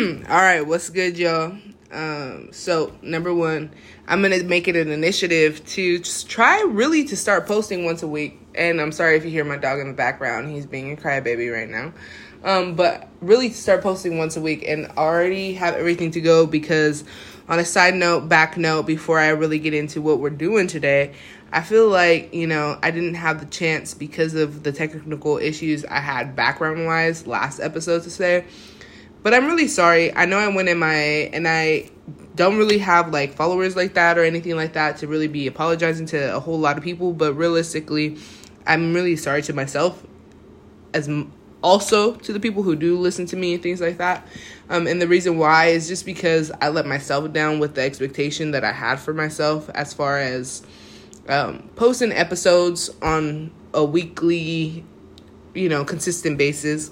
All right, what's good, y'all? Um, so number one, I'm gonna make it an initiative to just try really to start posting once a week. And I'm sorry if you hear my dog in the background; he's being a crybaby right now. Um, but really to start posting once a week and already have everything to go because on a side note, back note, before I really get into what we're doing today, I feel like, you know, I didn't have the chance because of the technical issues I had background wise last episode to say. But I'm really sorry. I know I went in my, and I don't really have like followers like that or anything like that to really be apologizing to a whole lot of people. But realistically, I'm really sorry to myself as also to the people who do listen to me and things like that. Um, and the reason why is just because I let myself down with the expectation that I had for myself as far as um, posting episodes on a weekly, you know, consistent basis.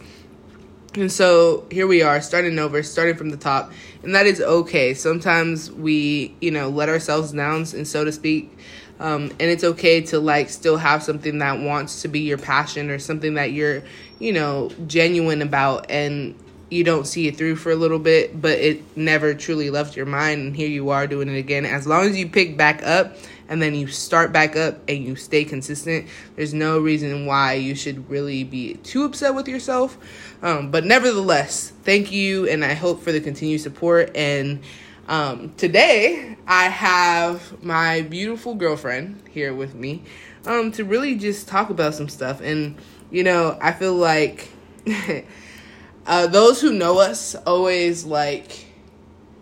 And so here we are, starting over, starting from the top, and that is okay. Sometimes we, you know, let ourselves down, and so to speak. Um, and it's okay to like still have something that wants to be your passion or something that you're you know genuine about and you don't see it through for a little bit but it never truly left your mind and here you are doing it again as long as you pick back up and then you start back up and you stay consistent there's no reason why you should really be too upset with yourself um, but nevertheless thank you and i hope for the continued support and um, today, I have my beautiful girlfriend here with me um, to really just talk about some stuff. And, you know, I feel like uh, those who know us always like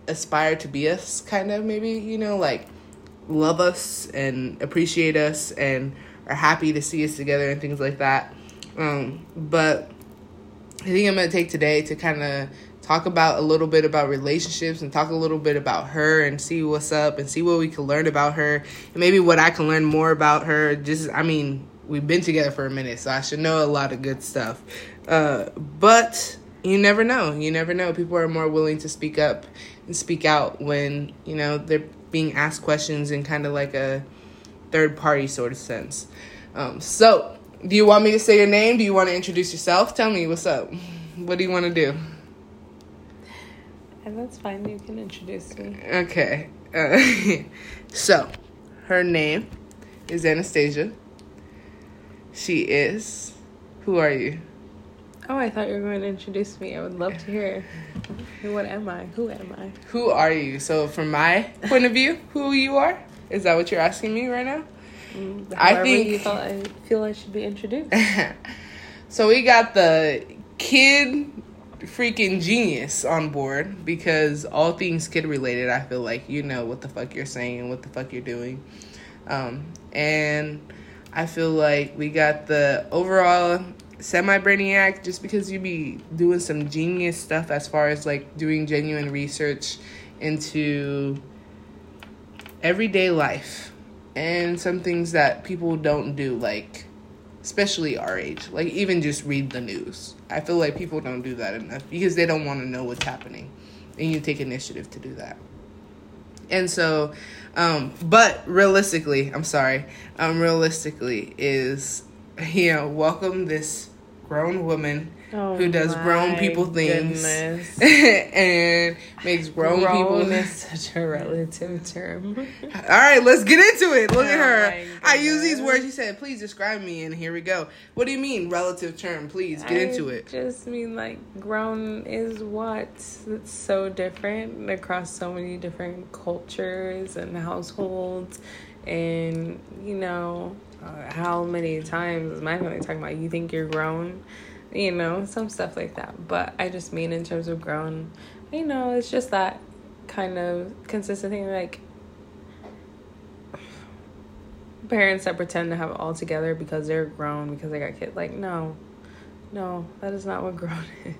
aspire to be us, kind of, maybe, you know, like love us and appreciate us and are happy to see us together and things like that. Um, but I think I'm going to take today to kind of talk about a little bit about relationships and talk a little bit about her and see what's up and see what we can learn about her and maybe what I can learn more about her. Just, I mean, we've been together for a minute, so I should know a lot of good stuff. Uh, but you never know. You never know. People are more willing to speak up and speak out when, you know, they're being asked questions in kind of like a third party sort of sense. Um, so, do you want me to say your name? Do you want to introduce yourself? Tell me what's up. What do you want to do? And that's fine. You can introduce me. Okay. Uh, so, her name is Anastasia. She is. Who are you? Oh, I thought you were going to introduce me. I would love to hear. What am I? Who am I? Who are you? So, from my point of view, who you are? Is that what you're asking me right now? Mm, I think you thought I feel I should be introduced. so we got the kid freaking genius on board because all things kid related, I feel like you know what the fuck you're saying and what the fuck you're doing. Um, and I feel like we got the overall semi brainiac just because you'd be doing some genius stuff as far as like doing genuine research into everyday life and some things that people don't do like especially our age. Like even just read the news. I feel like people don't do that enough because they don't want to know what's happening, and you take initiative to do that. And so, um, but realistically, I'm sorry, um, realistically is you know welcome this grown woman oh who does grown people things and makes grown, grown people. is such a relative term. All right, let's get into it. Look oh at her. I use these words. She said, "Please describe me," and here we go. What do you mean, relative term? Please get I into it. Just mean like grown is what? It's so different across so many different cultures and households, and you know. Uh, how many times is my family talking about you think you're grown you know, some stuff like that. But I just mean in terms of grown, you know, it's just that kind of consistent thing like parents that pretend to have it all together because they're grown because they got kids. Like, no, no, that is not what grown is.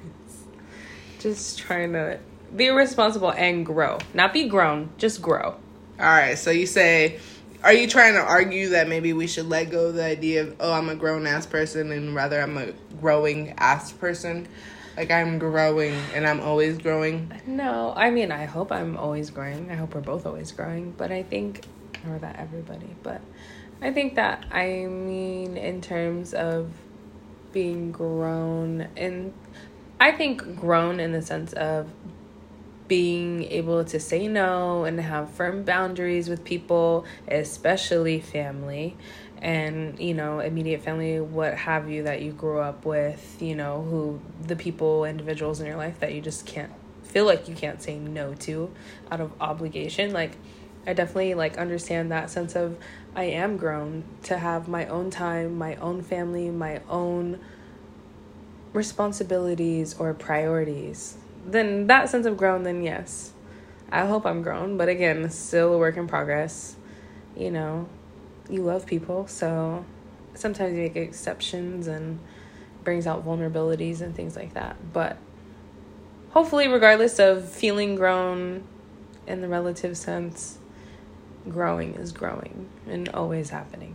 Just trying to be responsible and grow, not be grown, just grow. All right, so you say are you trying to argue that maybe we should let go of the idea of oh I'm a grown ass person and rather I'm a growing ass person? Like I'm growing and I'm always growing. No, I mean I hope I'm always growing. I hope we're both always growing. But I think or that everybody, but I think that I mean in terms of being grown and I think grown in the sense of being able to say no and have firm boundaries with people, especially family and you know immediate family what have you that you grew up with you know who the people individuals in your life that you just can't feel like you can't say no to out of obligation? Like i definitely like understand that sense of i am grown to have my own time my own family my own responsibilities or priorities. Then that sense of grown then yes. I hope i'm grown but again still a work in progress you know you love people so sometimes you make exceptions and brings out vulnerabilities and things like that but hopefully regardless of feeling grown in the relative sense growing is growing and always happening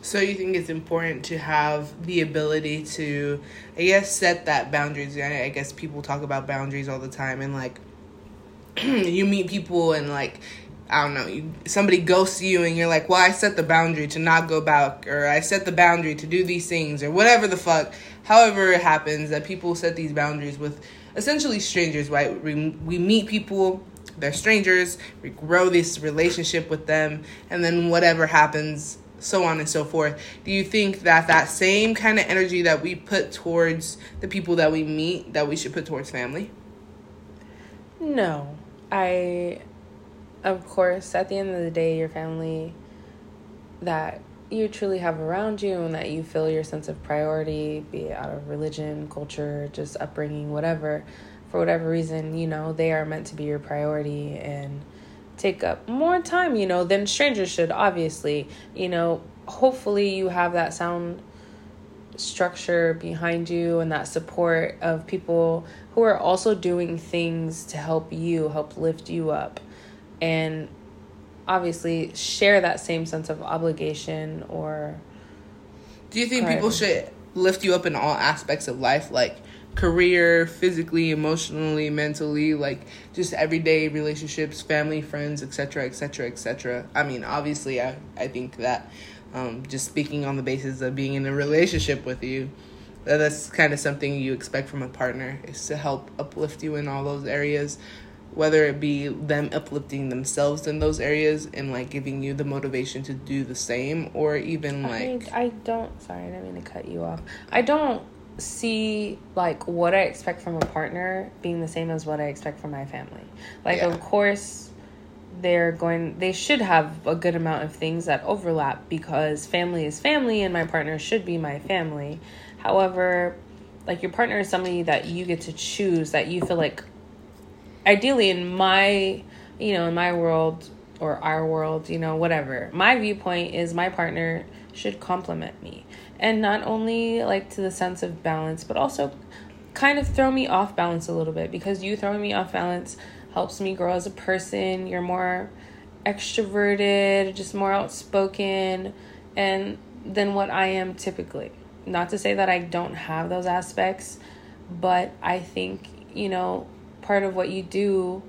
so you think it's important to have the ability to, I guess, set that boundaries. I guess people talk about boundaries all the time, and like, you meet people and like, I don't know, somebody ghosts you, and you're like, well, I set the boundary to not go back, or I set the boundary to do these things, or whatever the fuck. However, it happens that people set these boundaries with essentially strangers, right? We, we meet people they're strangers we grow this relationship with them and then whatever happens so on and so forth. Do you think that that same kind of energy that we put towards the people that we meet that we should put towards family? No. I of course, at the end of the day, your family that you truly have around you and that you feel your sense of priority, be it out of religion, culture, just upbringing, whatever, for whatever reason, you know, they are meant to be your priority and take up more time, you know, than strangers should, obviously. You know, hopefully you have that sound structure behind you and that support of people who are also doing things to help you, help lift you up. And obviously share that same sense of obligation or do you think people should lift you up in all aspects of life like career, physically, emotionally, mentally, like just everyday relationships, family, friends, etc., etc., etc. I mean, obviously, I I think that um, just speaking on the basis of being in a relationship with you, that that's kind of something you expect from a partner is to help uplift you in all those areas whether it be them uplifting themselves in those areas and like giving you the motivation to do the same or even like I, I don't sorry I didn't mean to cut you off I don't see like what I expect from a partner being the same as what I expect from my family. Like yeah. of course they're going they should have a good amount of things that overlap because family is family and my partner should be my family. However, like your partner is somebody that you get to choose that you feel like ideally in my you know in my world or our world, you know, whatever. My viewpoint is my partner should complement me and not only like to the sense of balance but also kind of throw me off balance a little bit because you throwing me off balance helps me grow as a person you're more extroverted just more outspoken and than what i am typically not to say that i don't have those aspects but i think you know part of what you do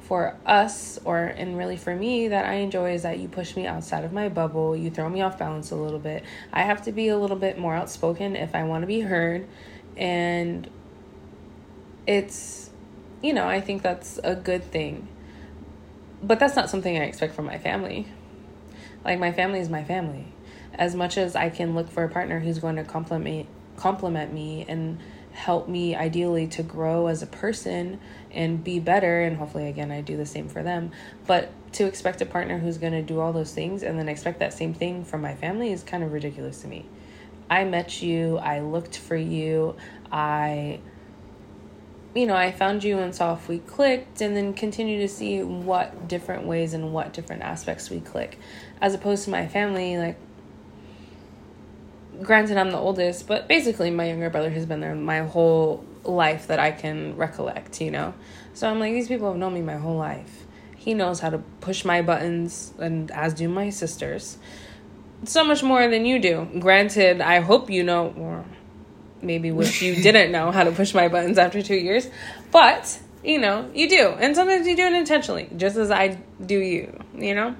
for us or and really for me that I enjoy is that you push me outside of my bubble, you throw me off balance a little bit. I have to be a little bit more outspoken if I want to be heard and it's you know, I think that's a good thing. But that's not something I expect from my family. Like my family is my family. As much as I can look for a partner who's going to compliment compliment me and help me ideally to grow as a person and be better and hopefully again I do the same for them but to expect a partner who's going to do all those things and then expect that same thing from my family is kind of ridiculous to me. I met you, I looked for you, I you know, I found you and saw if we clicked and then continue to see what different ways and what different aspects we click. As opposed to my family, like granted I'm the oldest, but basically my younger brother has been there my whole life that I can recollect, you know? So I'm like, these people have known me my whole life. He knows how to push my buttons, and as do my sisters. So much more than you do. Granted, I hope you know, or maybe wish you didn't know how to push my buttons after two years, but you know, you do. And sometimes you do it intentionally, just as I do you, you know?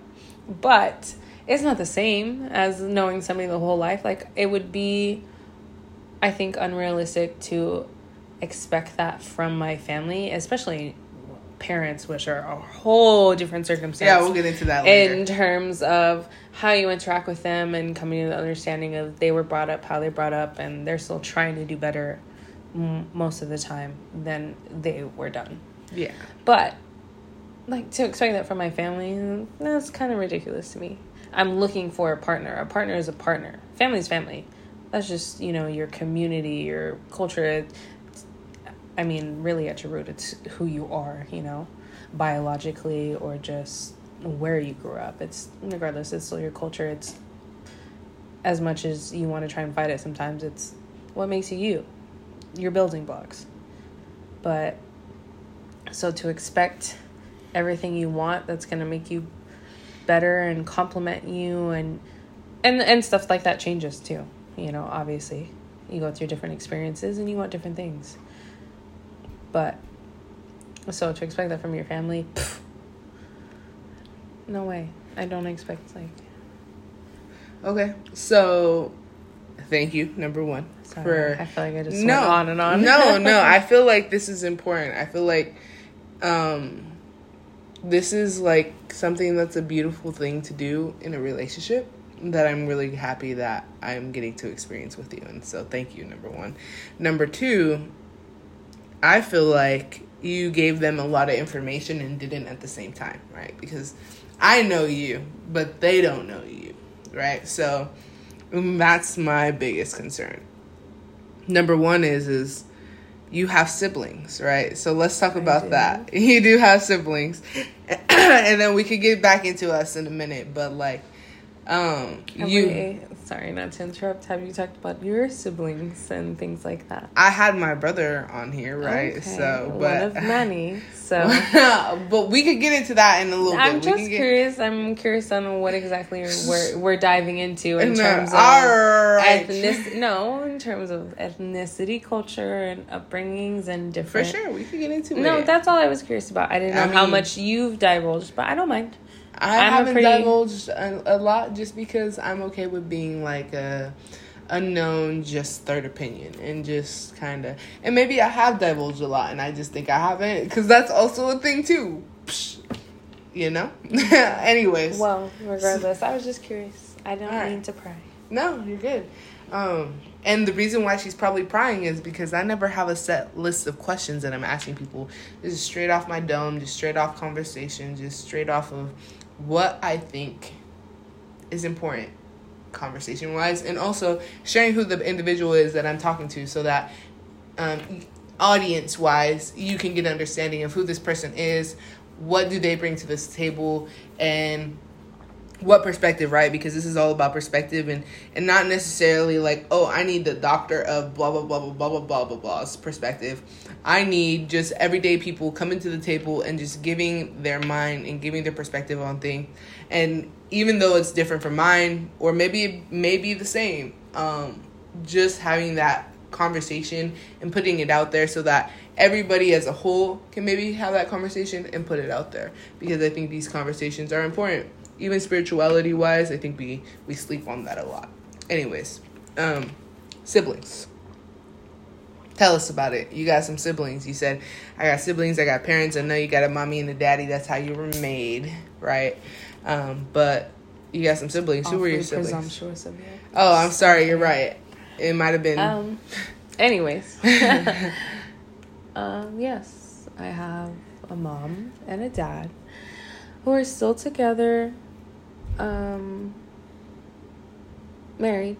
But it's not the same as knowing somebody the whole life. Like, it would be, I think, unrealistic to expect that from my family, especially parents, which are a whole different circumstance. Yeah, we'll get into that later. In terms of how you interact with them and coming to the understanding of they were brought up how they brought up, and they're still trying to do better m- most of the time than they were done. yeah. But like to expect that from my family, that's kind of ridiculous to me. I'm looking for a partner. A partner is a partner. Family is family. That's just you know your community, your culture. I mean, really at your root, it's who you are. You know, biologically or just where you grew up. It's regardless. It's still your culture. It's as much as you want to try and fight it. Sometimes it's what makes you you. Your building blocks. But so to expect everything you want that's going to make you better and compliment you and and and stuff like that changes too you know obviously you go through different experiences and you want different things but so to expect that from your family pff, no way i don't expect like Okay. So, thank you, number one, sorry, for i feel like i just no, went on and on no, no. I feel like this is important. I feel like um this is like something that's a beautiful thing to do in a relationship that I'm really happy that I'm getting to experience with you. And so thank you, number 1. Number 2, I feel like you gave them a lot of information and didn't at the same time, right? Because I know you, but they don't know you, right? So um, that's my biggest concern. Number 1 is is you have siblings, right? So let's talk about that. You do have siblings. and then we could get back into us in a minute, but like um you sorry not to interrupt have you talked about your siblings and things like that I had my brother on here, right? Okay, So, but one of many so but we could get into that in a little I'm bit. just we can get, curious. I'm curious on what exactly we're we're diving into in No, terms of alright. ethnic. No, in terms of ethnicity, culture, and upbringings, and different. For sure, we could get into No, it. that's all I was curious about. I didn't know I how mean- much you've divulged, but I don't mind. I I'm haven't pretty- divulged a, a lot just because I'm okay with being like a unknown, just third opinion, and just kind of. And maybe I have divulged a lot, and I just think I haven't, because that's also a thing too. Psh, You know. Anyways, Well, regardless, I was just curious. I don't Alright. mean to pry. no, you're good. Um, and the reason why she's probably prying is because I never have a set list of questions that I'm asking people. This is straight off my dome, just straight off conversation, just straight off of what I think is important conversation wise, and also sharing who the individual is that I'm talking to so that um, audience wise you can get an understanding of who this person is, what do they bring to this table, and what perspective, right? Because this is all about perspective and and not necessarily like, oh, I need the doctor of blah blah blah blah blah blah blah blah blah's perspective. I need just everyday people coming to the table and just giving their mind and giving their perspective on things. And even though it's different from mine, or maybe it may be the same, um, just having that conversation and putting it out there so that everybody as a whole can maybe have that conversation and put it out there because I think these conversations are important even spirituality wise, I think we we sleep on that a lot. Anyways, um, siblings. Tell us about it. You got some siblings. You said I got siblings. I got parents. I know you got a mommy and a daddy. That's how you were made, right? Um, but you got some siblings. Who were your siblings? Presumptuous of you. Oh, I'm sorry. You're right. It might have been. Um. Anyways. um. Yes, I have a mom and a dad who are still together. Um. Married,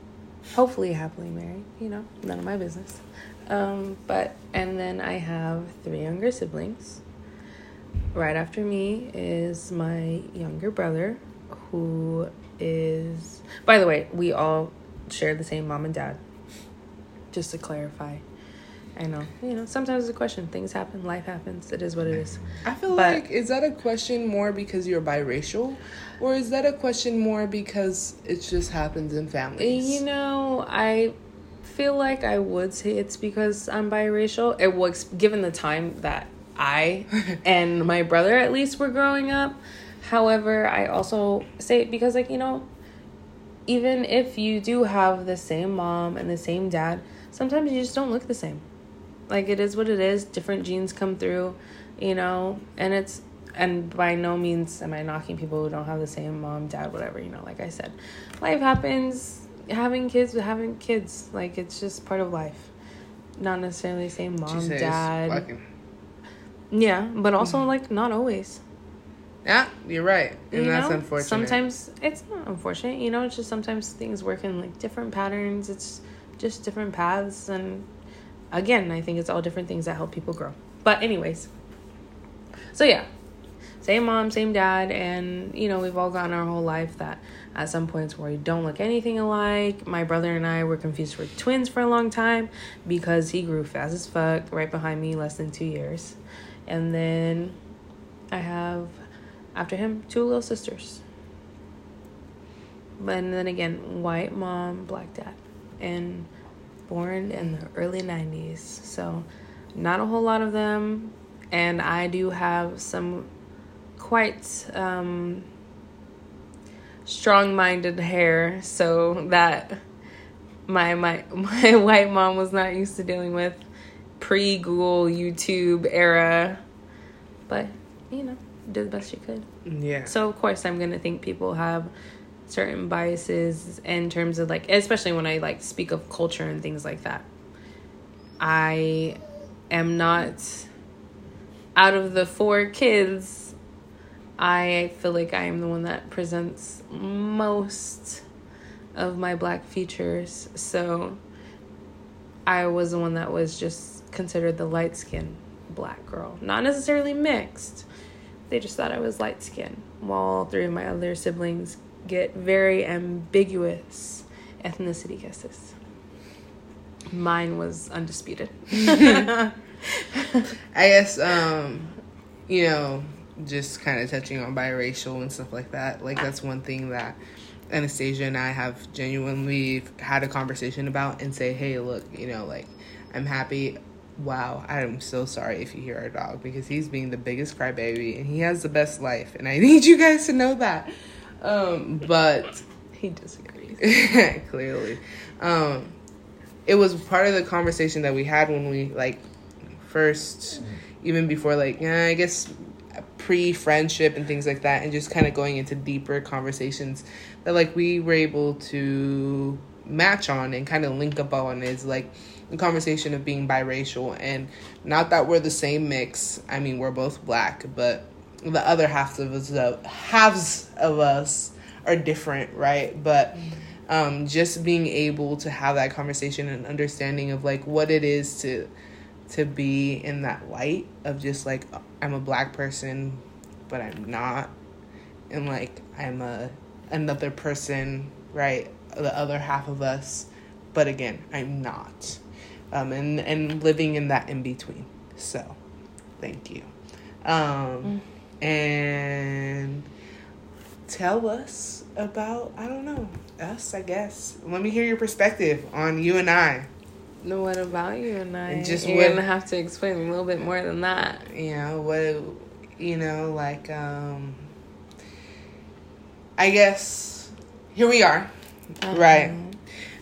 hopefully happily married. You know, none of my business. Um. But and then I have three younger siblings. Right after me is my younger brother, who is. By the way, we all share the same mom and dad just to clarify. I know, you know, sometimes it's a question. Things happen, life happens. It is what it is. I feel but- like is that a question more because you're biracial, or is that a question more because it just happens in families? You know, I feel like I would say it's because I'm biracial. It was given the time that I and my brother at least were growing up. However, I also say it because, like, you know, even if you do have the same mom and the same dad, sometimes you just don't look the same. Like it is what it is. Different genes come through, you know, and it's and by no means am I knocking people who don't have the same mom, dad, whatever, you know, like I said. Life happens, having kids having kids. Like it's just part of life. Not necessarily the same mom, dad. Yeah, but also mm-hmm. like not always. Yeah, you're right. And you that's know, unfortunate. Sometimes it's not unfortunate, you know, it's just sometimes things work in like different patterns. It's just different paths and again, I think it's all different things that help people grow. But anyways. So yeah, same mom, same dad, and you know, we've all gotten our whole life that at some points where we don't look anything alike. My brother and I were confused for twins for a long time because he grew fast as fuck right behind me, less than two years. And then I have, after him, two little sisters. And then again, white mom, black dad. And born in the early 90s. So, not a whole lot of them. And I do have some quite um, strong-minded hair, so that my my my white mom was not used to dealing with pre Google YouTube era, but you know, did the best she could. Yeah. So of course, I'm gonna think people have certain biases in terms of like, especially when I like speak of culture and things like that. I am not out of the four kids I feel like I am the one that presents most of my black features. So I was the one that was just considered the light skinned black girl. Not necessarily mixed. They just thought I was light skinned. While three of my other siblings get very ambiguous ethnicity guesses. Mine was undisputed. I guess um you know just kind of touching on biracial and stuff like that. Like that's one thing that Anastasia and I have genuinely had a conversation about and say, hey, look, you know, like I'm happy. Wow, I'm so sorry if you hear our dog because he's being the biggest crybaby and he has the best life, and I need you guys to know that. Um, but he disagrees clearly. Um, it was part of the conversation that we had when we like first, even before like yeah, I guess pre friendship and things like that, and just kind of going into deeper conversations that like we were able to match on and kind of link up on is like the conversation of being biracial and not that we're the same mix. I mean, we're both black, but the other halves of us, halves of us are different, right? But um, just being able to have that conversation and understanding of like what it is to to be in that light of just like I'm a black person, but I'm not, and like I'm a another person, right? The other half of us, but again, I'm not, um, and and living in that in between. So, thank you, um, mm. And tell us about I don't know us. I guess let me hear your perspective on you and I. No, what about you and I? And just You're what, gonna have to explain a little bit more than that. You know what? You know, like um, I guess here we are, uh-huh. right?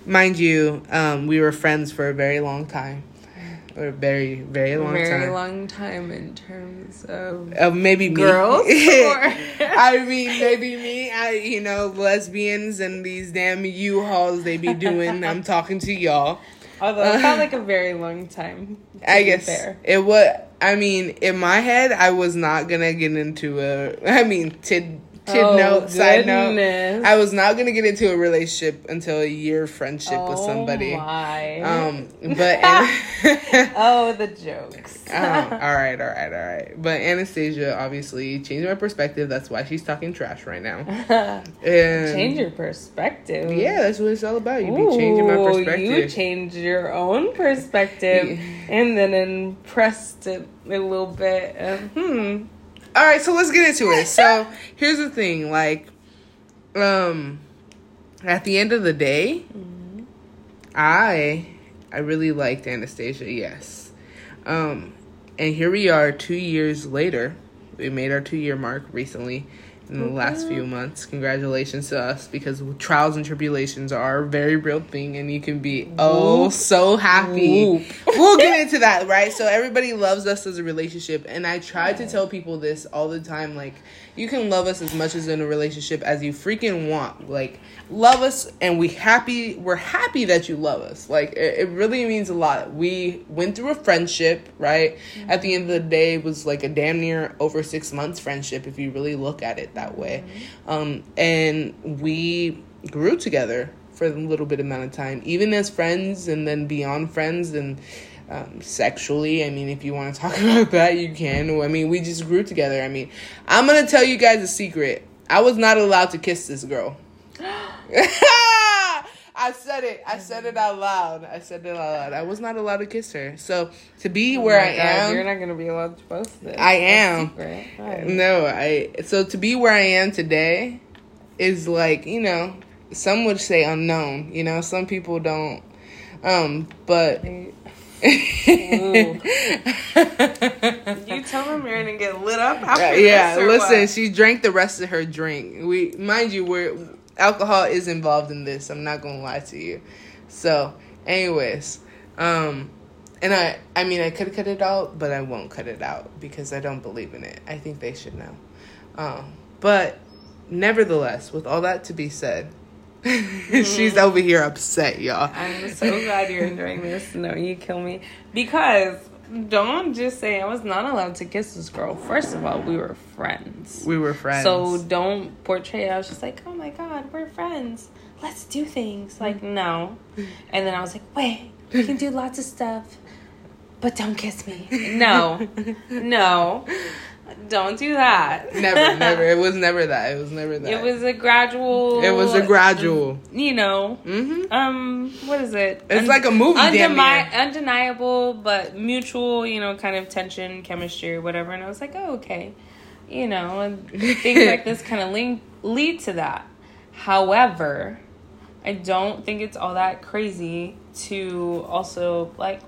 Mind you, um, we were friends for a very long time. A very, very long very time. Very long time in terms of uh, maybe girls. I mean, maybe me. I, you know, lesbians and these damn U-Hauls they be doing. I'm talking to y'all. Although it felt like a very long time. I guess fair. it was. I mean, in my head, I was not gonna get into a. I mean, to Oh, note, side note. I was not gonna get into a relationship until a year friendship oh with somebody. My. Um, but oh, the jokes. um, all right, all right, all right. But Anastasia obviously changed my perspective. That's why she's talking trash right now. and change your perspective. Yeah, that's what it's all about. You be changing my perspective. You change your own perspective, yeah. and then impressed it a little bit. hmm all right, so let's get into it. So here's the thing, like, um, at the end of the day, mm-hmm. I I really liked Anastasia. Yes, um, and here we are, two years later. We made our two year mark recently, in the last few months. Congratulations to us because trials and tribulations are a very real thing and you can be oh so happy. Whoop. We'll get into that, right? So everybody loves us as a relationship and I try to tell people this all the time like you can love us as much as in a relationship as you freaking want. Like love us and we happy we're happy that you love us. Like it, it really means a lot. We went through a friendship, right? At the end of the day it was like a damn near over 6 months friendship if you really look at it that way. Um and we grew together for a little bit amount of time, even as friends and then beyond friends and um, sexually. I mean, if you want to talk about that, you can. I mean, we just grew together. I mean, I'm gonna tell you guys a secret. I was not allowed to kiss this girl. I said it. I said it out loud. I said it out loud. I was not allowed to kiss her. So to be where Oh my I God, am, You're not gonna be allowed to post this. I am. Right. No, I so to be where I am today is like, you know, some would say unknown, you know, some people don't um but You tell them you're gonna get lit up after this, or listen, what? she drank the rest of her drink. We mind you we're alcohol is involved in this. I'm not to lie to you. So, anyways, um and I I mean I could cut it out, but I won't cut it out because I don't believe in it. I think they should know. Um but nevertheless, with all that to be said, she's mm-hmm. over here upset, y'all. I'm so glad you're enjoying this. No, you kill me. Because don't just say I was not allowed to kiss this girl. First of all, we were friends. We were friends. So don't portray it. I was just like, oh my god, we're friends. Let's do things. Like, no. And then I was like, wait, we can do lots of stuff, but don't kiss me. No. No. Don't do that. never, never. It was never that. It was never that. It was a gradual. It was a gradual. You know, Mm-hmm. um, what is it? It's like a movie, Undemi- undeniable, but mutual. You know, kind of tension, chemistry, or whatever. And I was like, oh, okay. You know, and things like this kind of lead lead to that. However, I don't think it's all that crazy to also like.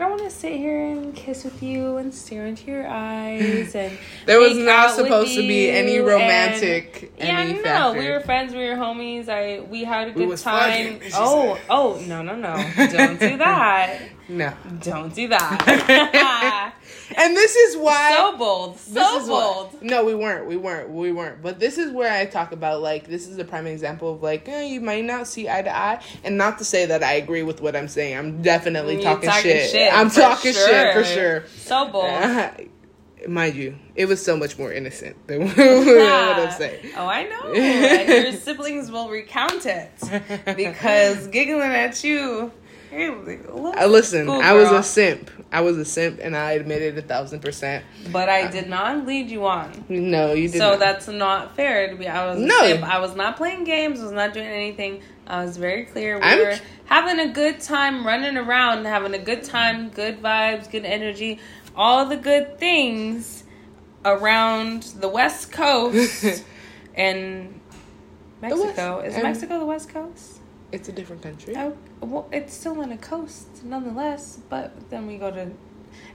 I don't want to sit here and kiss with you and stare into your eyes and. There was not supposed to be any romantic and- yeah, any no, factor. we were friends. We were homies. I we had a good was time. Oh, said. oh, no, no, no! Don't do that! No. Don't do that! And this is why so bold, so bold. What, no, we weren't. We weren't. We weren't. But this is where I talk about like this is a prime example of like eh, you might not see eye to eye, and not to say that I agree with what I'm saying. I'm definitely You talking, shit. I'm for talking shit for sure. So bold. Uh, mind you, it was so much more innocent than what I'm saying. Oh, I know. and your siblings will recount it because giggling at you. I uh, listen. cool I was a simp. I was a simp, and I admitted a thousand percent. but I uh, did not lead you on. No, you did So not. that's not fair to be. I was No. I was not playing games. Was not doing anything. I was very clear. We I'm- were having a good time, running around, having a good time, good vibes, good energy, all the good things around the West Coast and Mexico. West- Is Mexico the West Coast? It's a different country. Oh, well, it's still on a coast, nonetheless. But then we go to,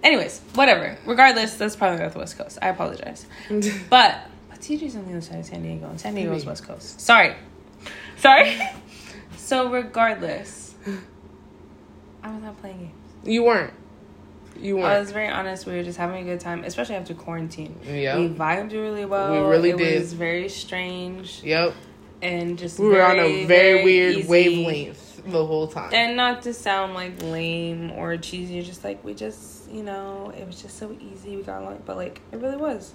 anyways, whatever. Regardless, that's probably not the West Coast. I apologize. But but TJ's on the other side of San Diego, and San Diego's Maybe. West Coast. Sorry, sorry. so regardless, I was not playing games. you weren't. You weren't. I was very honest. We were just having a good time, especially after quarantine. Yep. We vibed really well. We really it did. It was very strange Yep. And just We were on a very, weird easy. wavelength the whole time. And not to sound like lame or cheesy, just like we just, you know, it was just so easy. We got along, but like it really was.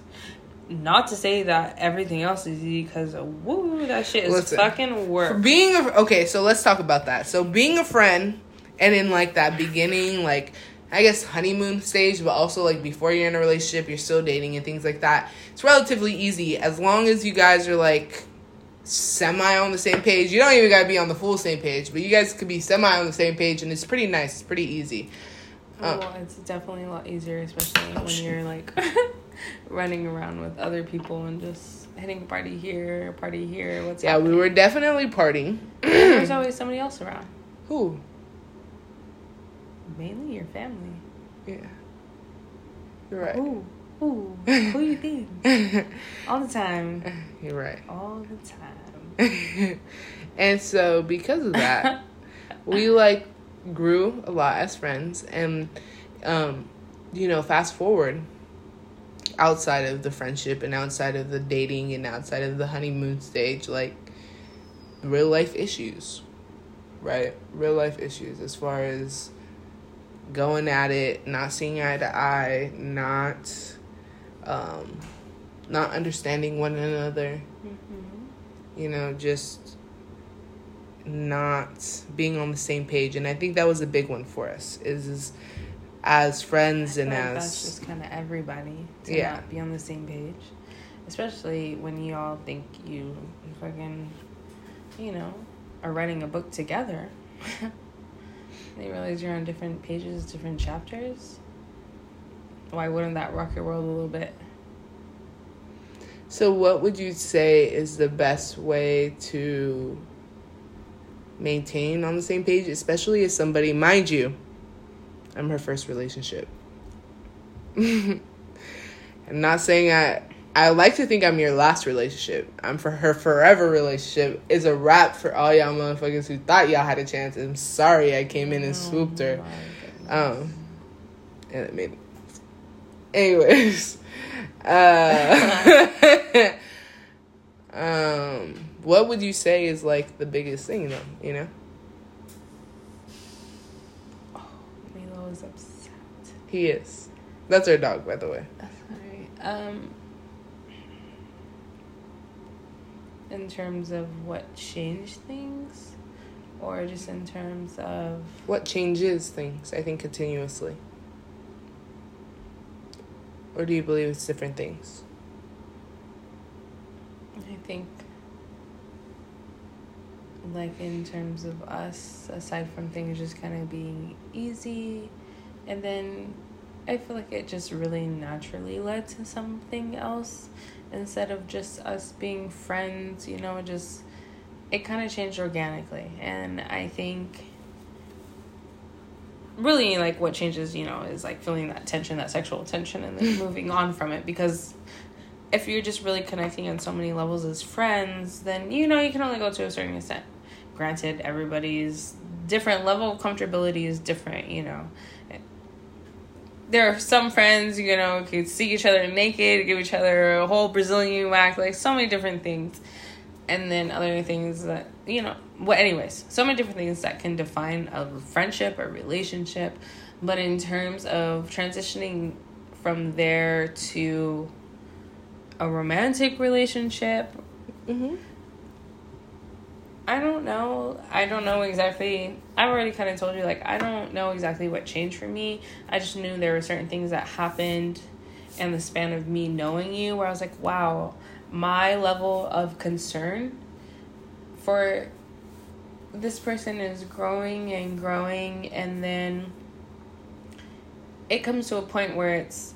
Not to say that everything else is easy, because woo, that shit is Listen, fucking work. being a, okay, so let's talk about that. So being a friend and in like that beginning, like I guess honeymoon stage, but also like before you're in a relationship, you're still dating and things like that. It's relatively easy as long as you guys are like semi on the same page. You don't even gotta be on the full same page, but you guys could be semi on the same page, and it's pretty nice. It's pretty easy. Uh, well, it's definitely a lot easier, especially when shit. you're like running around with other people and just hitting a party here, a party here. What's yeah, we were definitely partying. There's always somebody else around. Who? Mainly your family. Yeah. You're right. Ooh. Who? Who you think? All the time. You're right. All the time. and so because of that, we like grew a lot as friends and um you know, fast forward outside of the friendship and outside of the dating and outside of the honeymoon stage, like real life issues, right? Real life issues as far as going at it, not seeing eye to eye, not um, not understanding one another. Mm-hmm. You know, just not being on the same page, and I think that was a big one for us. Is, is as friends and like as that's just kind of everybody to Yeah. not be on the same page, especially when you all think you fucking, you know, are writing a book together. and you realize you're on different pages, different chapters. Why wouldn't that rock your world a little bit? So, what would you say is the best way to maintain on the same page, especially as somebody, mind you, I'm her first relationship. I'm not saying I. I like to think I'm your last relationship. I'm for her forever relationship. Is a wrap for all y'all motherfuckers who thought y'all had a chance. I'm sorry I came in and swooped her. Um, and it made. Anyways, uh, um, what would you say is like the biggest thing though? You know, Milo is upset. he is. That's our dog, by the way. Sorry. Um, in terms of what changed things, or just in terms of What changes things? I think continuously. Or do you believe it's different things? I think, like in terms of us, aside from things just kind of being easy, and then I feel like it just really naturally led to something else instead of just us being friends, you know, just it kind of changed organically. And I think really like what changes, you know, is like feeling that tension, that sexual tension, and then moving on from it because if you're just really connecting on so many levels as friends, then you know you can only go to a certain extent. Granted, everybody's different level of comfortability is different, you know. There are some friends, you know, could see each other naked, give each other a whole Brazilian wax, like so many different things. And then other things that, you know, well, anyways, so many different things that can define a friendship or relationship. But in terms of transitioning from there to a romantic relationship. Mm-hmm. I don't know. I don't know exactly. I've already kind of told you, like, I don't know exactly what changed for me. I just knew there were certain things that happened in the span of me knowing you where I was like, wow, my level of concern for this person is growing and growing. And then it comes to a point where it's,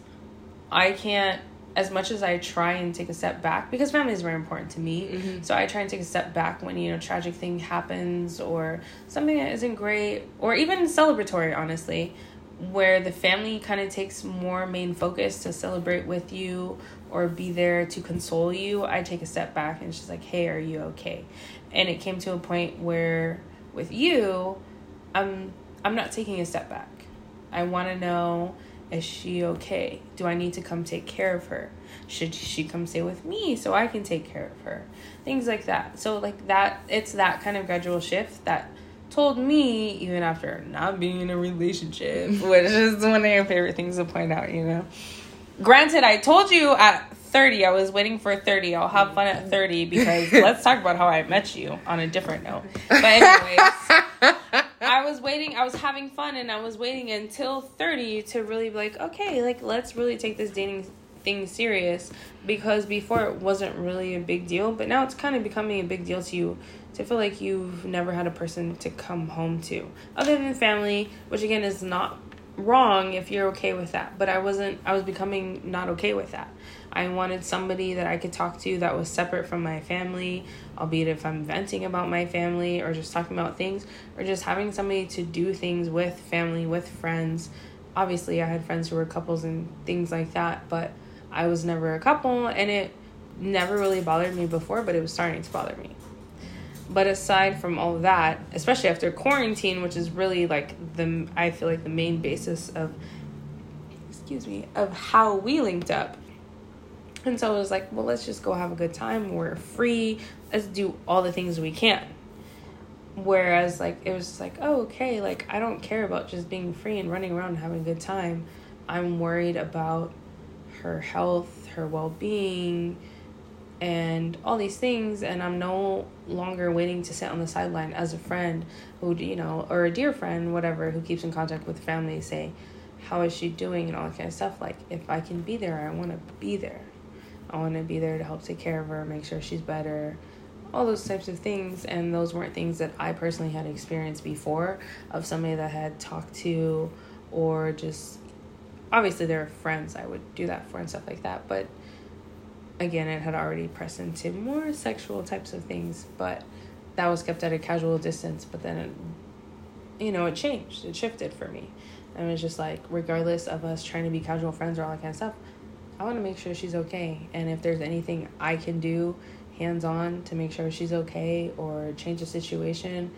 I can't as much as I try and take a step back because family is very important to me. Mm-hmm. So I try and take a step back when you know tragic thing happens or something that isn't great or even celebratory honestly where the family kind of takes more main focus to celebrate with you or be there to console you. I take a step back and she's like, "Hey, are you okay?" And it came to a point where with you, I'm I'm not taking a step back. I want to know is she okay? Do I need to come take care of her? Should she come stay with me so I can take care of her? Things like that. So like that it's that kind of gradual shift that told me even after not being in a relationship, which is one of your favorite things to point out, you know. Granted, I told you at 30, I was waiting for 30. I'll have fun at 30 because let's talk about how I met you on a different note. But anyways, I was waiting, I was having fun and I was waiting until 30 to really be like, okay, like let's really take this dating thing serious because before it wasn't really a big deal, but now it's kind of becoming a big deal to you to feel like you've never had a person to come home to other than family, which again is not wrong if you're okay with that. But I wasn't, I was becoming not okay with that. I wanted somebody that I could talk to that was separate from my family, albeit if I'm venting about my family or just talking about things or just having somebody to do things with family, with friends. Obviously, I had friends who were couples and things like that, but I was never a couple, and it never really bothered me before, but it was starting to bother me. But aside from all that, especially after quarantine, which is really like the I feel like the main basis of excuse me of how we linked up. And so it was like, well, let's just go have a good time. We're free. Let's do all the things we can. Whereas like it was like, oh, okay, like I don't care about just being free and running around and having a good time. I'm worried about her health, her well being, and all these things and i'm no longer waiting to sit on the sideline as a friend who you know or a dear friend whatever who keeps in contact with family say how is she doing? and all that kind of stuff. Like if i can be there i want to be there. I want to be there to help take care of her make sure she's better all those types of things. And those weren't things that i personally had experienced before of somebody that I had talked to or just obviously there are friends i would do that for and stuff like that but again, it had already pressed into more sexual types of things, but that was kept at a casual distance. But then, it, you know, it changed, it shifted for me. And it was just like, regardless of us trying to be casual friends or all that kind of stuff, I want to make sure she's okay. And if there's anything I can do hands on to make sure she's okay or change the situation,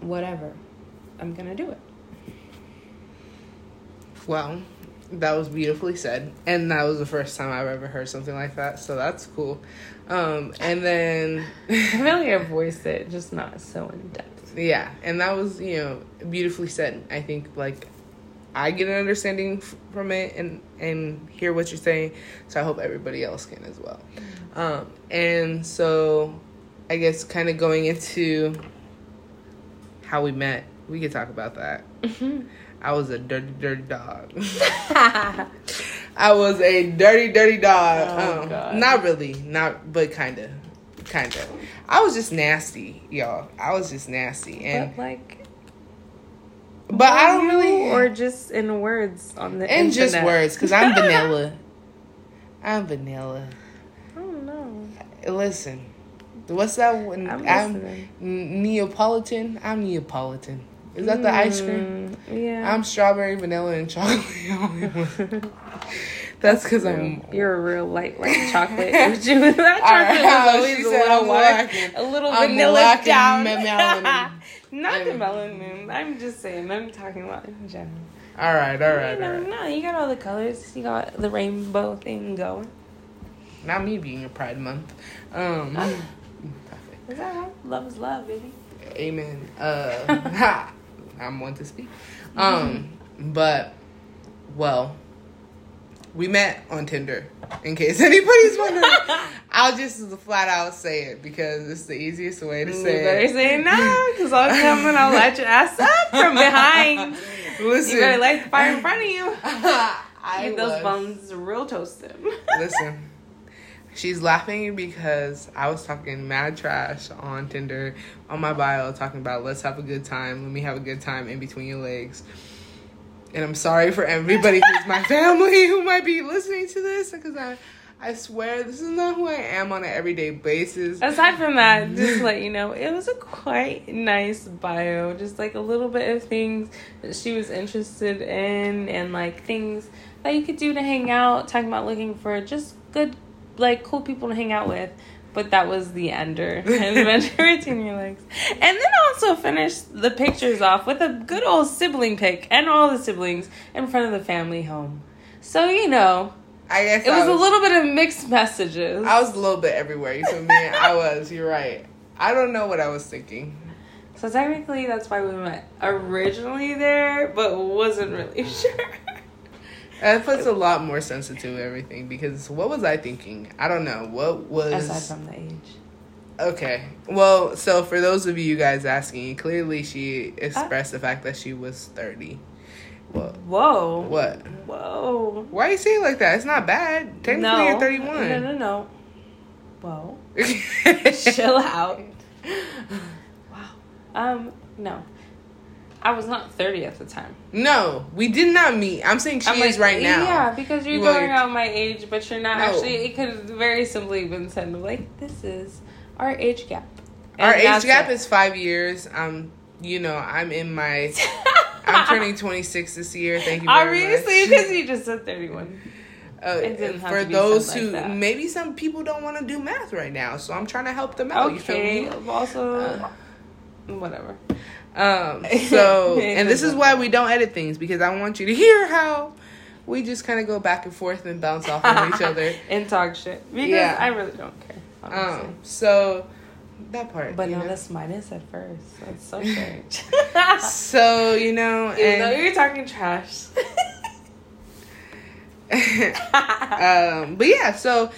whatever, I'm going to do it. Well, that was beautifully said, and that was the first time I've ever heard something like that. So that's cool. Um, and then I feel voiced it, just not so in depth. Yeah, and that was you know beautifully said. I think like I get an understanding from it and and hear what you're saying. So I hope everybody else can as well. Um, and so I guess kind of going into how we met, we could talk about that. Mm-hmm. I was a dirty, dirty dog. I was a dirty, dirty dog. Oh, um, not really, not but kind of, kind of. I was just nasty, y'all. I was just nasty, and but like, but I don't really, or just in words on the and just words because I'm vanilla. I'm vanilla. I don't know. Listen, what's that one? I'm, I'm Neapolitan. I'm Neapolitan. Is that the ice cream? Mm, yeah. I'm strawberry, vanilla, and chocolate. That's because I'm. You're a real light like chocolate. that chocolate right, always a little white, a little I'm vanilla down. Not the melanin. I'm just saying. I'm talking about in general. All right, all right. You know, all right. No, you got all the colors. You got the rainbow thing going. Not me being a Pride Month. Um, Is that right? Love is love, baby. Amen. Uh, I'm one to speak. Um, but well, we met on Tinder. In case anybody's wondering, I'll just flat out say it because it's the easiest way to say you better it. say it now, because I'll come and I'll let your ass up from behind. Listen, you better light the fire in front of you. I Keep those buns real toasted. Listen. She's laughing because I was talking mad trash on Tinder on my bio, talking about let's have a good time. Let me have a good time in between your legs. And I'm sorry for everybody who's my family who might be listening to this because I, I swear this is not who I am on an everyday basis. Aside from that, just let you know, it was a quite nice bio. Just like a little bit of things that she was interested in and like things that you could do to hang out, talking about looking for just good like cool people to hang out with. But that was the ender adventure your legs. And then also finish the pictures off with a good old sibling pic and all the siblings in front of the family home. So you know, I guess it was, was, a little bit of mixed messages. I was a little bit everywhere. You feel me? I was. You're right. I don't know what I was thinking. So technically, that's why we met originally there, but wasn't really sure. That puts a lot more sense into everything because what was I thinking? I don't know. What was aside from the age. Okay. Well, so for those of you guys asking, clearly she expressed the fact that she was 30. Whoa. Whoa. What? Whoa. Why are you say it like that? It's not bad. Technically, no. you're 31. No, no, no. Whoa. Chill out. Wow. Um, no. I was not 30 at the time. No, we did not meet. I'm saying she I'm is like, right now. Yeah, because you're well, throwing out my age, but you're not no. actually. It could have very simply been said like, this is our age gap. And our age gap it. is five years. Um, you know, I'm in my. I'm turning 26 this year. Thank you. Obviously, because you just said 31. Uh, It didn't have for those said like who maybe some people don't want to do math right now, so I'm trying to help them out. You feel Okay. me? Also, Uh, whatever. Um, so, and this is why we don't edit things because I want you to hear how we just kind of go back and forth and bounce off of each other. and talk shit because Yeah. I really don't care. Honestly. Um, so that part. but know? notice minus at first. That's so strange. So you know, Even though and you're talking trash. um, but yeah, so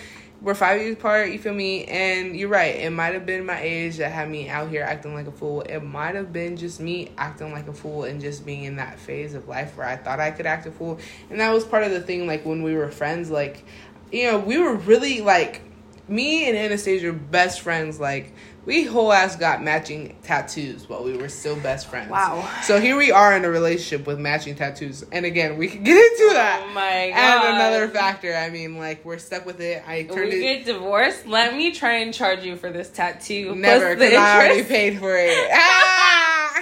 we're five years apart. You feel me? And you're right. It might have been my age that had me out here acting like a fool. It might have been just me acting like a fool and just being in that phase of life where I thought I could act a fool. And that was part of the thing. Like when we were friends, like you know, we were really like me and Anastasia were best friends. Like we whole ass got matching tattoos while we were still best friends. Wow. So here we are in a relationship with matching tattoos. And again, we can get into that. Oh my god. And another factor, I mean, like we're stuck with it. I We turned it get divorced. Let me try and charge you for this tattoo. never because I already paid for it. Ah!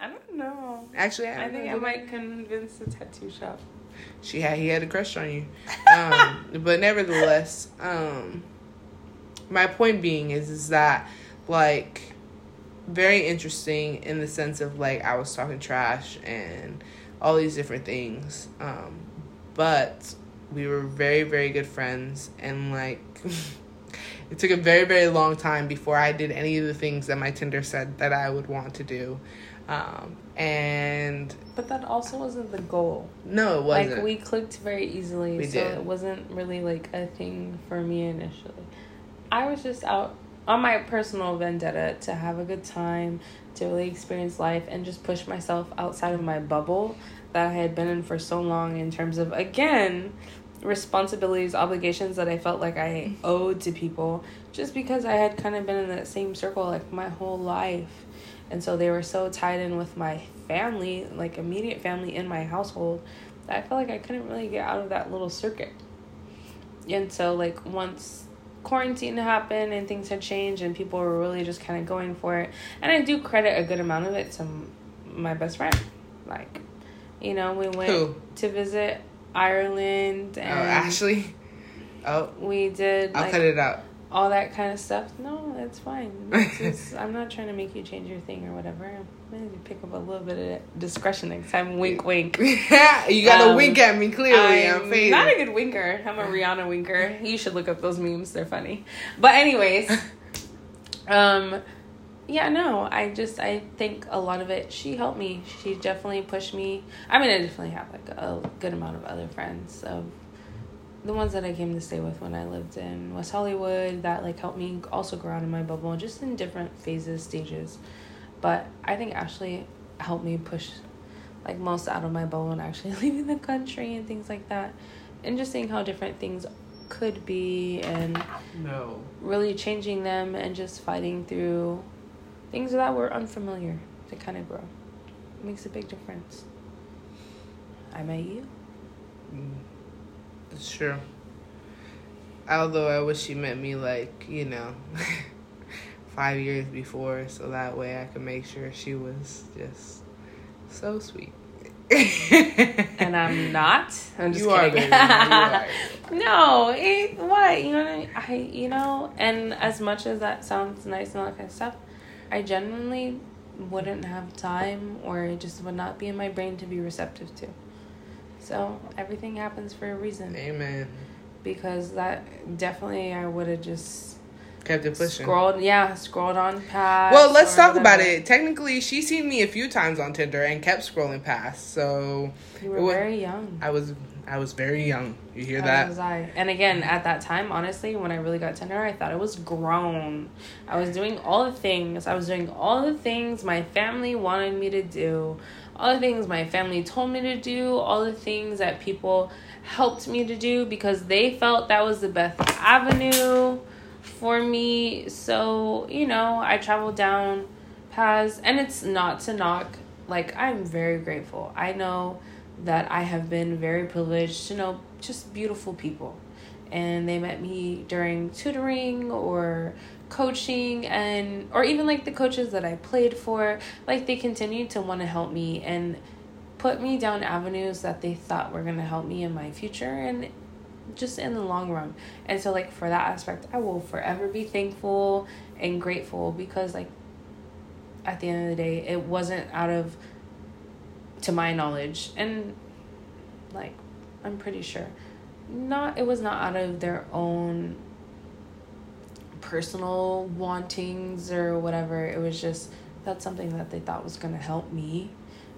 I don't know. Actually, I, I think I might convince the tattoo shop. She had he had a crush on you, um, but nevertheless, um, my point being is is that like very interesting in the sense of like I was talking trash and all these different things, um, but we were very very good friends and like. It took a very, very long time before I did any of the things that my Tinder said that I would want to do. Um, and But that also wasn't the goal. no, it wasn't. Like we clicked very easily, We so did. it wasn't really like a thing for me initially. I was just out on my personal vendetta to have a good time, to really experience life and just push myself outside of my bubble that I had been in for so long in terms of again responsibilities, obligations that I felt like I owed to people just because I had kind of been in that same circle like my whole life. And so they were so tied in with my family, like immediate family in my household, that I felt like I couldn't really get out of that little circuit. And so, like, once quarantine happened and things had changed and people were really just kind of going for it, and I do credit a good amount of it to my best friend. Like, you know, we went Who? to visit Ireland Oh, and Ashley. Oh, we did I'll like cut it out. all that kind of stuff. No, that's fine. Just, I'm not trying to make you change your thing or whatever. Maybe pick up a little bit of discretion next time. Wink, wink. you got to Um, wink at me clearly. I'm, I'm not a good winker. I'm a Rihanna winker. You should look up those memes. They're funny. But anyways, um, yeah, no, I just I think a lot of it. She helped me. She definitely pushed me. I mean, I definitely have like a good amount of other friends of the ones that I came to stay with when I lived in West Hollywood that like helped me also grow out of my bubble, just in different phases, stages. But I think Ashley helped me push like most out of my bubble and actually leaving the country and things like that, and just seeing how different things could be and no. really changing them and just fighting through things that were unfamiliar to kind of grow. It makes a big difference. I met you. Mm, It's true. Although I wish she met me like, you know, five years before, so that way I could make sure she was just so sweet. And I'm not. I'm just you are, kidding. baby. You are. no, it, what you know? What I, mean? I you know, and as much as that sounds nice and all that kind of stuff, I genuinely wouldn't have time, or it just would not be in my brain to be receptive to. So everything happens for a reason. Amen. because that definitely I would have just Kept it pushing. scrolled, yeah, scrolled on past. Well, let's talk about it. Technically, she seen me a few times on Tinder and kept scrolling past. So You were wa- very young. I was I was very young. You hear that? was I. And again, at that time, honestly, when I really got Tinder, I thought it was grown. I was doing all the things. I was doing all the things my family wanted me to do. All the things my family told me to do. All the things that people helped me to do because they felt that was the best avenue for me. So, you know, I travel down paths. And it's not to knock. Like, I'm very grateful. I know that I have been very privileged to know just beautiful people. And they met me during tutoring or coaching and or even like the coaches that I played for, like they continued to want to help me and put me down avenues that they thought were going to help me in my future and just in the long run. And so like for that aspect, I will forever be thankful and grateful because like at the end of the day, it wasn't out of to my knowledge and like I'm pretty sure not it was not out of their own personal wantings or whatever. It was just that's something that they thought was going to help me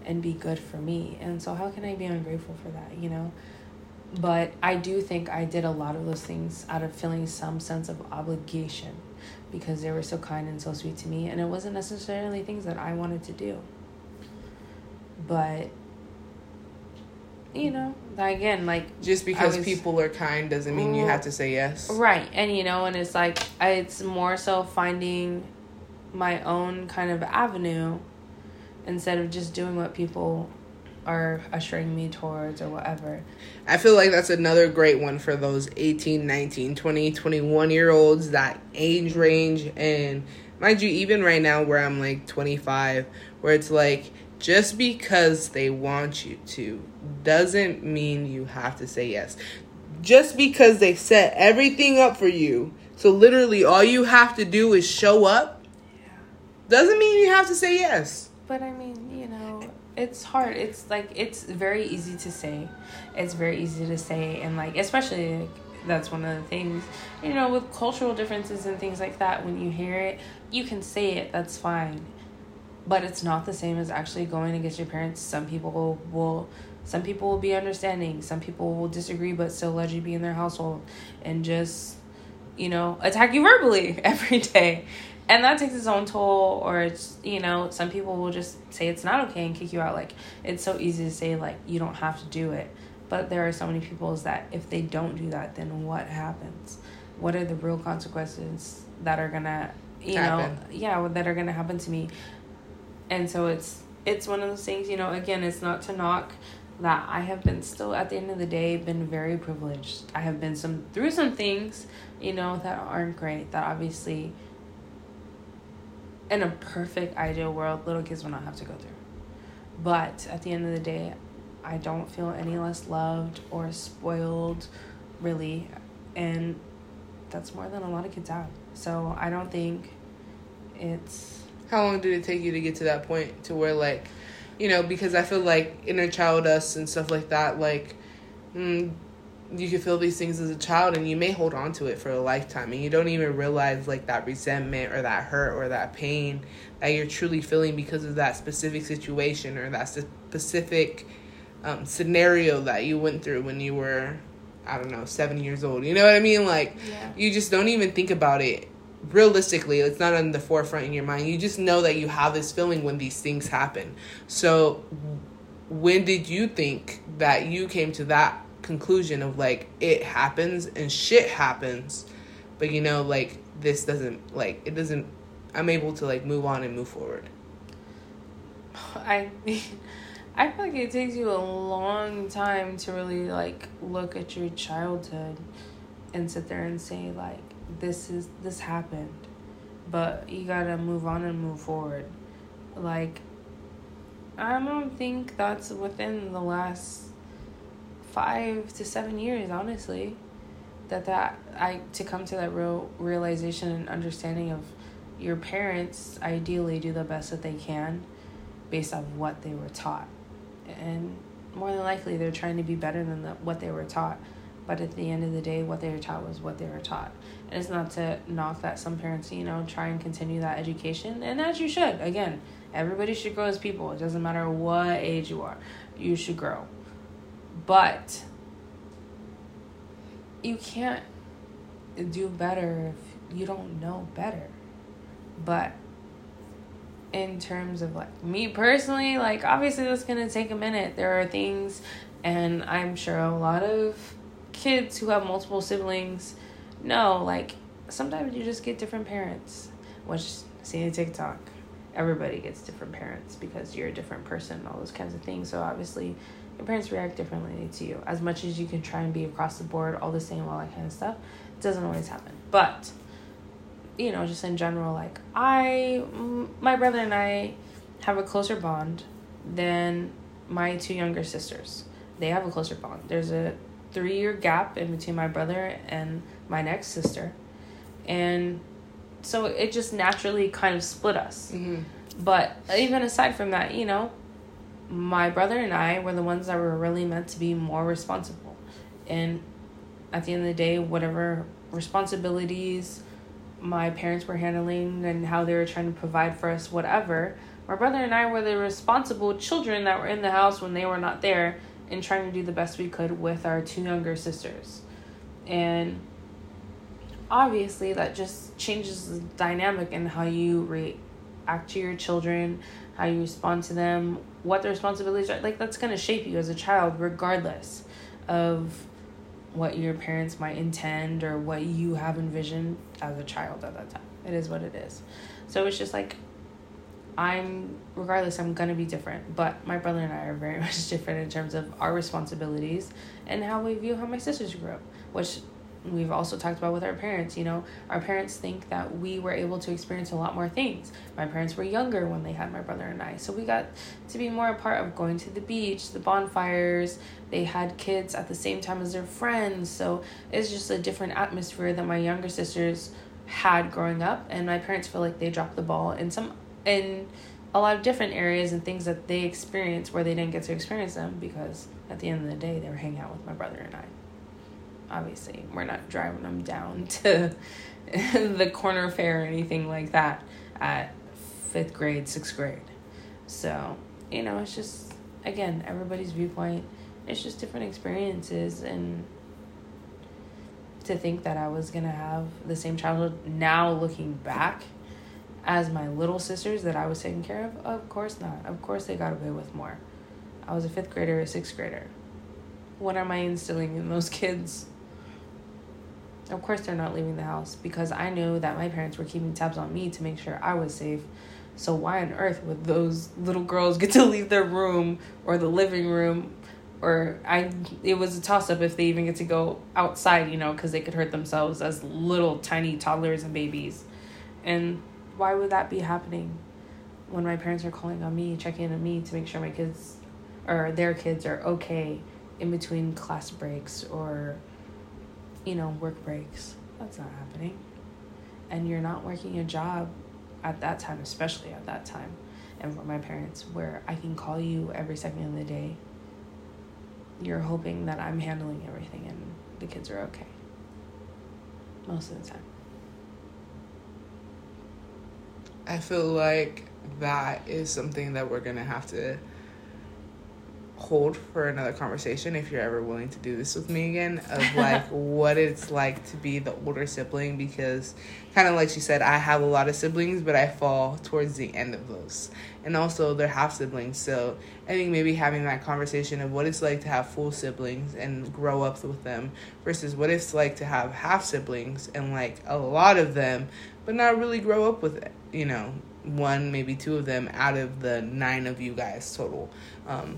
and be good for me. And so how can I be ungrateful for that, you know? But I do think I did a lot of those things out of feeling some sense of obligation because they were so kind and so sweet to me and it wasn't necessarily things that I wanted to do. But you know, again, like just because was, people are kind doesn't mean you have to say yes. Right, and you know, and it's like it's more so finding my own kind of avenue instead of just doing what people are ushering me towards or whatever. I feel like that's another great one for those 18, 19, 20, 21 year olds, that age range. And mind you, even right now where I'm like 25, where it's like just because they want you to doesn't mean you have to say yes. Just because they set everything up for you, so literally all you have to do is show up, yeah. doesn't mean you have to say yes. But I mean, it's hard. It's like it's very easy to say. It's very easy to say and like especially like, that's one of the things you know with cultural differences and things like that when you hear it you can say it that's fine but it's not the same as actually going against your parents some people will, will some people will be understanding some people will disagree but still let you be in their household and just you know attack you verbally every day and that takes its own toll or it's you know some people will just say it's not okay and kick you out. Like it's so easy to say like you don't have to do it. But there are so many people that if they don't do that then what happens? What are the real consequences that are gonna you happen. know yeah that are gonna happen to me? And so it's it's one of those things you know again it's not to knock that i have been still at the end of the day been very privileged. I have been some through some things you know that aren't great that obviously in a perfect ideal world, little kids will not have to go through. But at the end of the day, I don't feel any less loved or spoiled, really. And that's more than a lot of kids have. So I don't think it's. How long did it take you to get to that point to where, like, you know, because I feel like inner child us and stuff like that, like, mm, you can feel these things as a child and you may hold on to it for a lifetime and you don't even realize like that resentment or that hurt or that pain that you're truly feeling because of that specific situation or that specific um, scenario that you went through when you were i don't know seven years old. You know what i mean? Like yeah. you just don't even think about it realistically. It's not on the forefront in your mind. You just know that you have this feeling when these things happen. So when did you think that you came to that conclusion of like it happens and shit happens but you know like this doesn't like it doesn't i'm able to like move on and move forward. I i feel like it takes you a long time to really like look at your childhood and sit there and say like this is this happened but you gotta move on and move forward. Like i don't think that's within the last five to seven years, honestly. That that I to come to that real realization and understanding of your parents ideally do the best that they can based on what they were taught. And more than likely they're trying to be better than the, what they were taught. But at the end of the day, what they were taught was what they were taught. And it's not to knock that some parents, you know, try and continue that education. And as you should. Again, everybody should grow as people. It doesn't matter what age you are. You should grow. But you can't do better if you don't know better. But in terms of like me personally, like obviously that's gonna take a minute. There are things, and I'm sure a lot of kids who have multiple siblings know like sometimes you just get different parents. Which seeing TikTok, everybody gets different parents because you're a different person, all those kinds of things. So obviously your parents react differently to you. As much as you can try and be across the board, all the same, all that kind of stuff, it doesn't always happen. But, you know, just in general, like, I, my brother and I have a closer bond than my two younger sisters. They have a closer bond. There's a three year gap in between my brother and my next sister. And so it just naturally kind of split us. Mm-hmm. But even aside from that, you know, my brother and I were the ones that were really meant to be more responsible. And at the end of the day, whatever responsibilities my parents were handling and how they were trying to provide for us, whatever, my brother and I were the responsible children that were in the house when they were not there and trying to do the best we could with our two younger sisters. And obviously, that just changes the dynamic and how you react to your children, how you respond to them, what the responsibilities are. Like, that's going to shape you as a child, regardless of what your parents might intend or what you have envisioned as a child at that time. It is what it is. So it's just like I'm regardless I'm to be different, but my brother and I are very much different in terms of our responsibilities and how we view how my sisters grew up, which we've also talked about with our parents. You know, our parents think that we were able to experience a lot more things. My parents were younger when they had my brother and I, so we got to be more a part of going to the beach, the bonfires. They had kids at the same time as their friends, so it's just a different atmosphere that my younger sisters had growing up, and my parents feel like they dropped the ball in some in a lot of different areas and things that they experienced where they didn't get to experience them because at the end of the day they were hanging out with my brother and I obviously we're not driving them down to the corner fair or anything like that at fifth grade sixth grade. So you know it's just again everybody's viewpoint. It's just different experiences and to think that i was gonna have the same childhood now looking back as my little sisters that i was taking care of of course not. Of course they got away with more. I was a fifth grader a sixth grader. What am i instilling in those kids of course, they're not leaving the house because I knew that my parents were keeping tabs on me to make sure I was safe. So, why on earth would those little girls get to leave their room or the living room? Or I, it was a toss up if they even get to go outside, you know, because they could hurt themselves as little tiny toddlers and babies. And why would that be happening when my parents are calling on me, checking in on me to make sure my kids or their kids are okay in between class breaks or you know, work breaks. That's not happening. And you're not working a job at that time, especially at that time. And for my parents, where I can call you every second of the day, you're hoping that I'm handling everything and the kids are okay. Most of the time. I feel like that is something that we're going to have to hold for another conversation if you're ever willing to do this with me again of like what it's like to be the older sibling because kind of like she said I have a lot of siblings but I fall towards the end of those. And also they're half siblings so I think maybe having that conversation of what it's like to have full siblings and grow up with them versus what it's like to have half siblings and like a lot of them but not really grow up with it you know one maybe two of them out of the nine of you guys total. Um,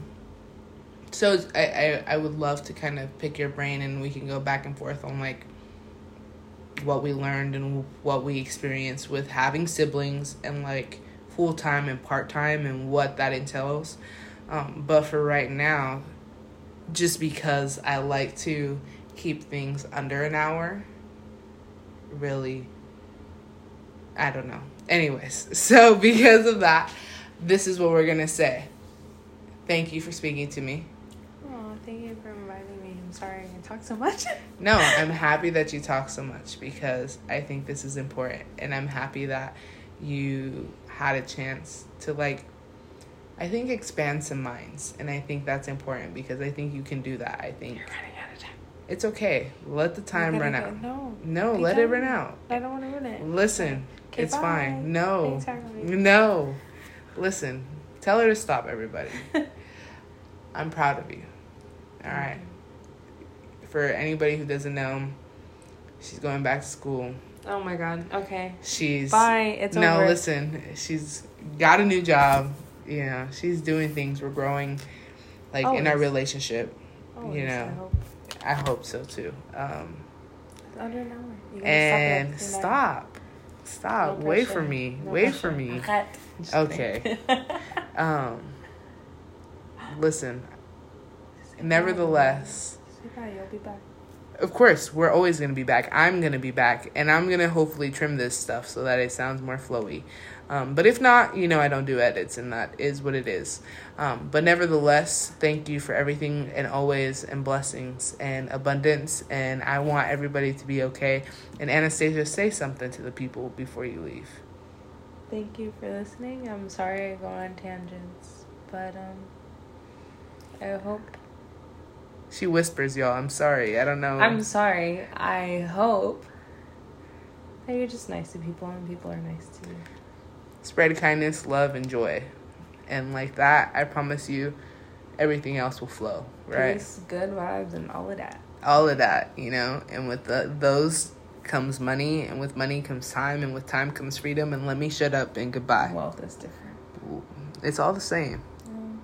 so I, I I would love to kind of pick your brain and we can go back and forth on like what we learned and what we experienced with having siblings and like full time and part time and what that entails. Um, but for right now, just because I like to keep things under an hour, really, I don't know. Anyways, so because of that, this is what we're gonna say. Thank you for speaking to me you for inviting me. I'm sorry I talk so much. no, I'm happy that you talk so much because I think this is important. And I'm happy that you had a chance to, like, I think expand some minds. And I think that's important because I think you can do that. I think. You're running out of time. It's okay. Let the time run out. No. No, let it run out. I don't want to run it. Listen, okay, it's bye. fine. No. Thanks, no. Listen, tell her to stop, everybody. I'm proud of you. All right. For anybody who doesn't know, she's going back to school. Oh my god. Okay. She's Bye. It's no. over. listen, she's got a new job. You know, she's doing things. We're growing, like Always. in our relationship. Always, you know, I hope. I hope so too. Um, It's under an hour. And stop. stop, stop. No Wait for me. No Wait pressure. for me. Okay. Just Okay. kidding. Um, listen. Nevertheless. Of course, we're always going to be back. I'm going to be back, and I'm going to hopefully trim this stuff so that it sounds more flowy. Um, but if not, you know, I don't do edits, and that is what it is. Um, but nevertheless, thank you for everything and always, and blessings and abundance. And I want everybody to be okay. And Anastasia, say something to the people before you leave. Thank you for listening. I'm sorry I go on tangents, but um, I hope. She whispers, y'all. I'm sorry. I don't know. I'm sorry. I hope that you're just nice to people and people are nice to you. Spread kindness, love, and joy. And like that, I promise you, everything else will flow, right? Peace, good vibes, and all of that. All of that, you know? And with the, those comes money, and with money comes time, and with time comes freedom. And let me shut up and goodbye. Wealth is different. It's all the same.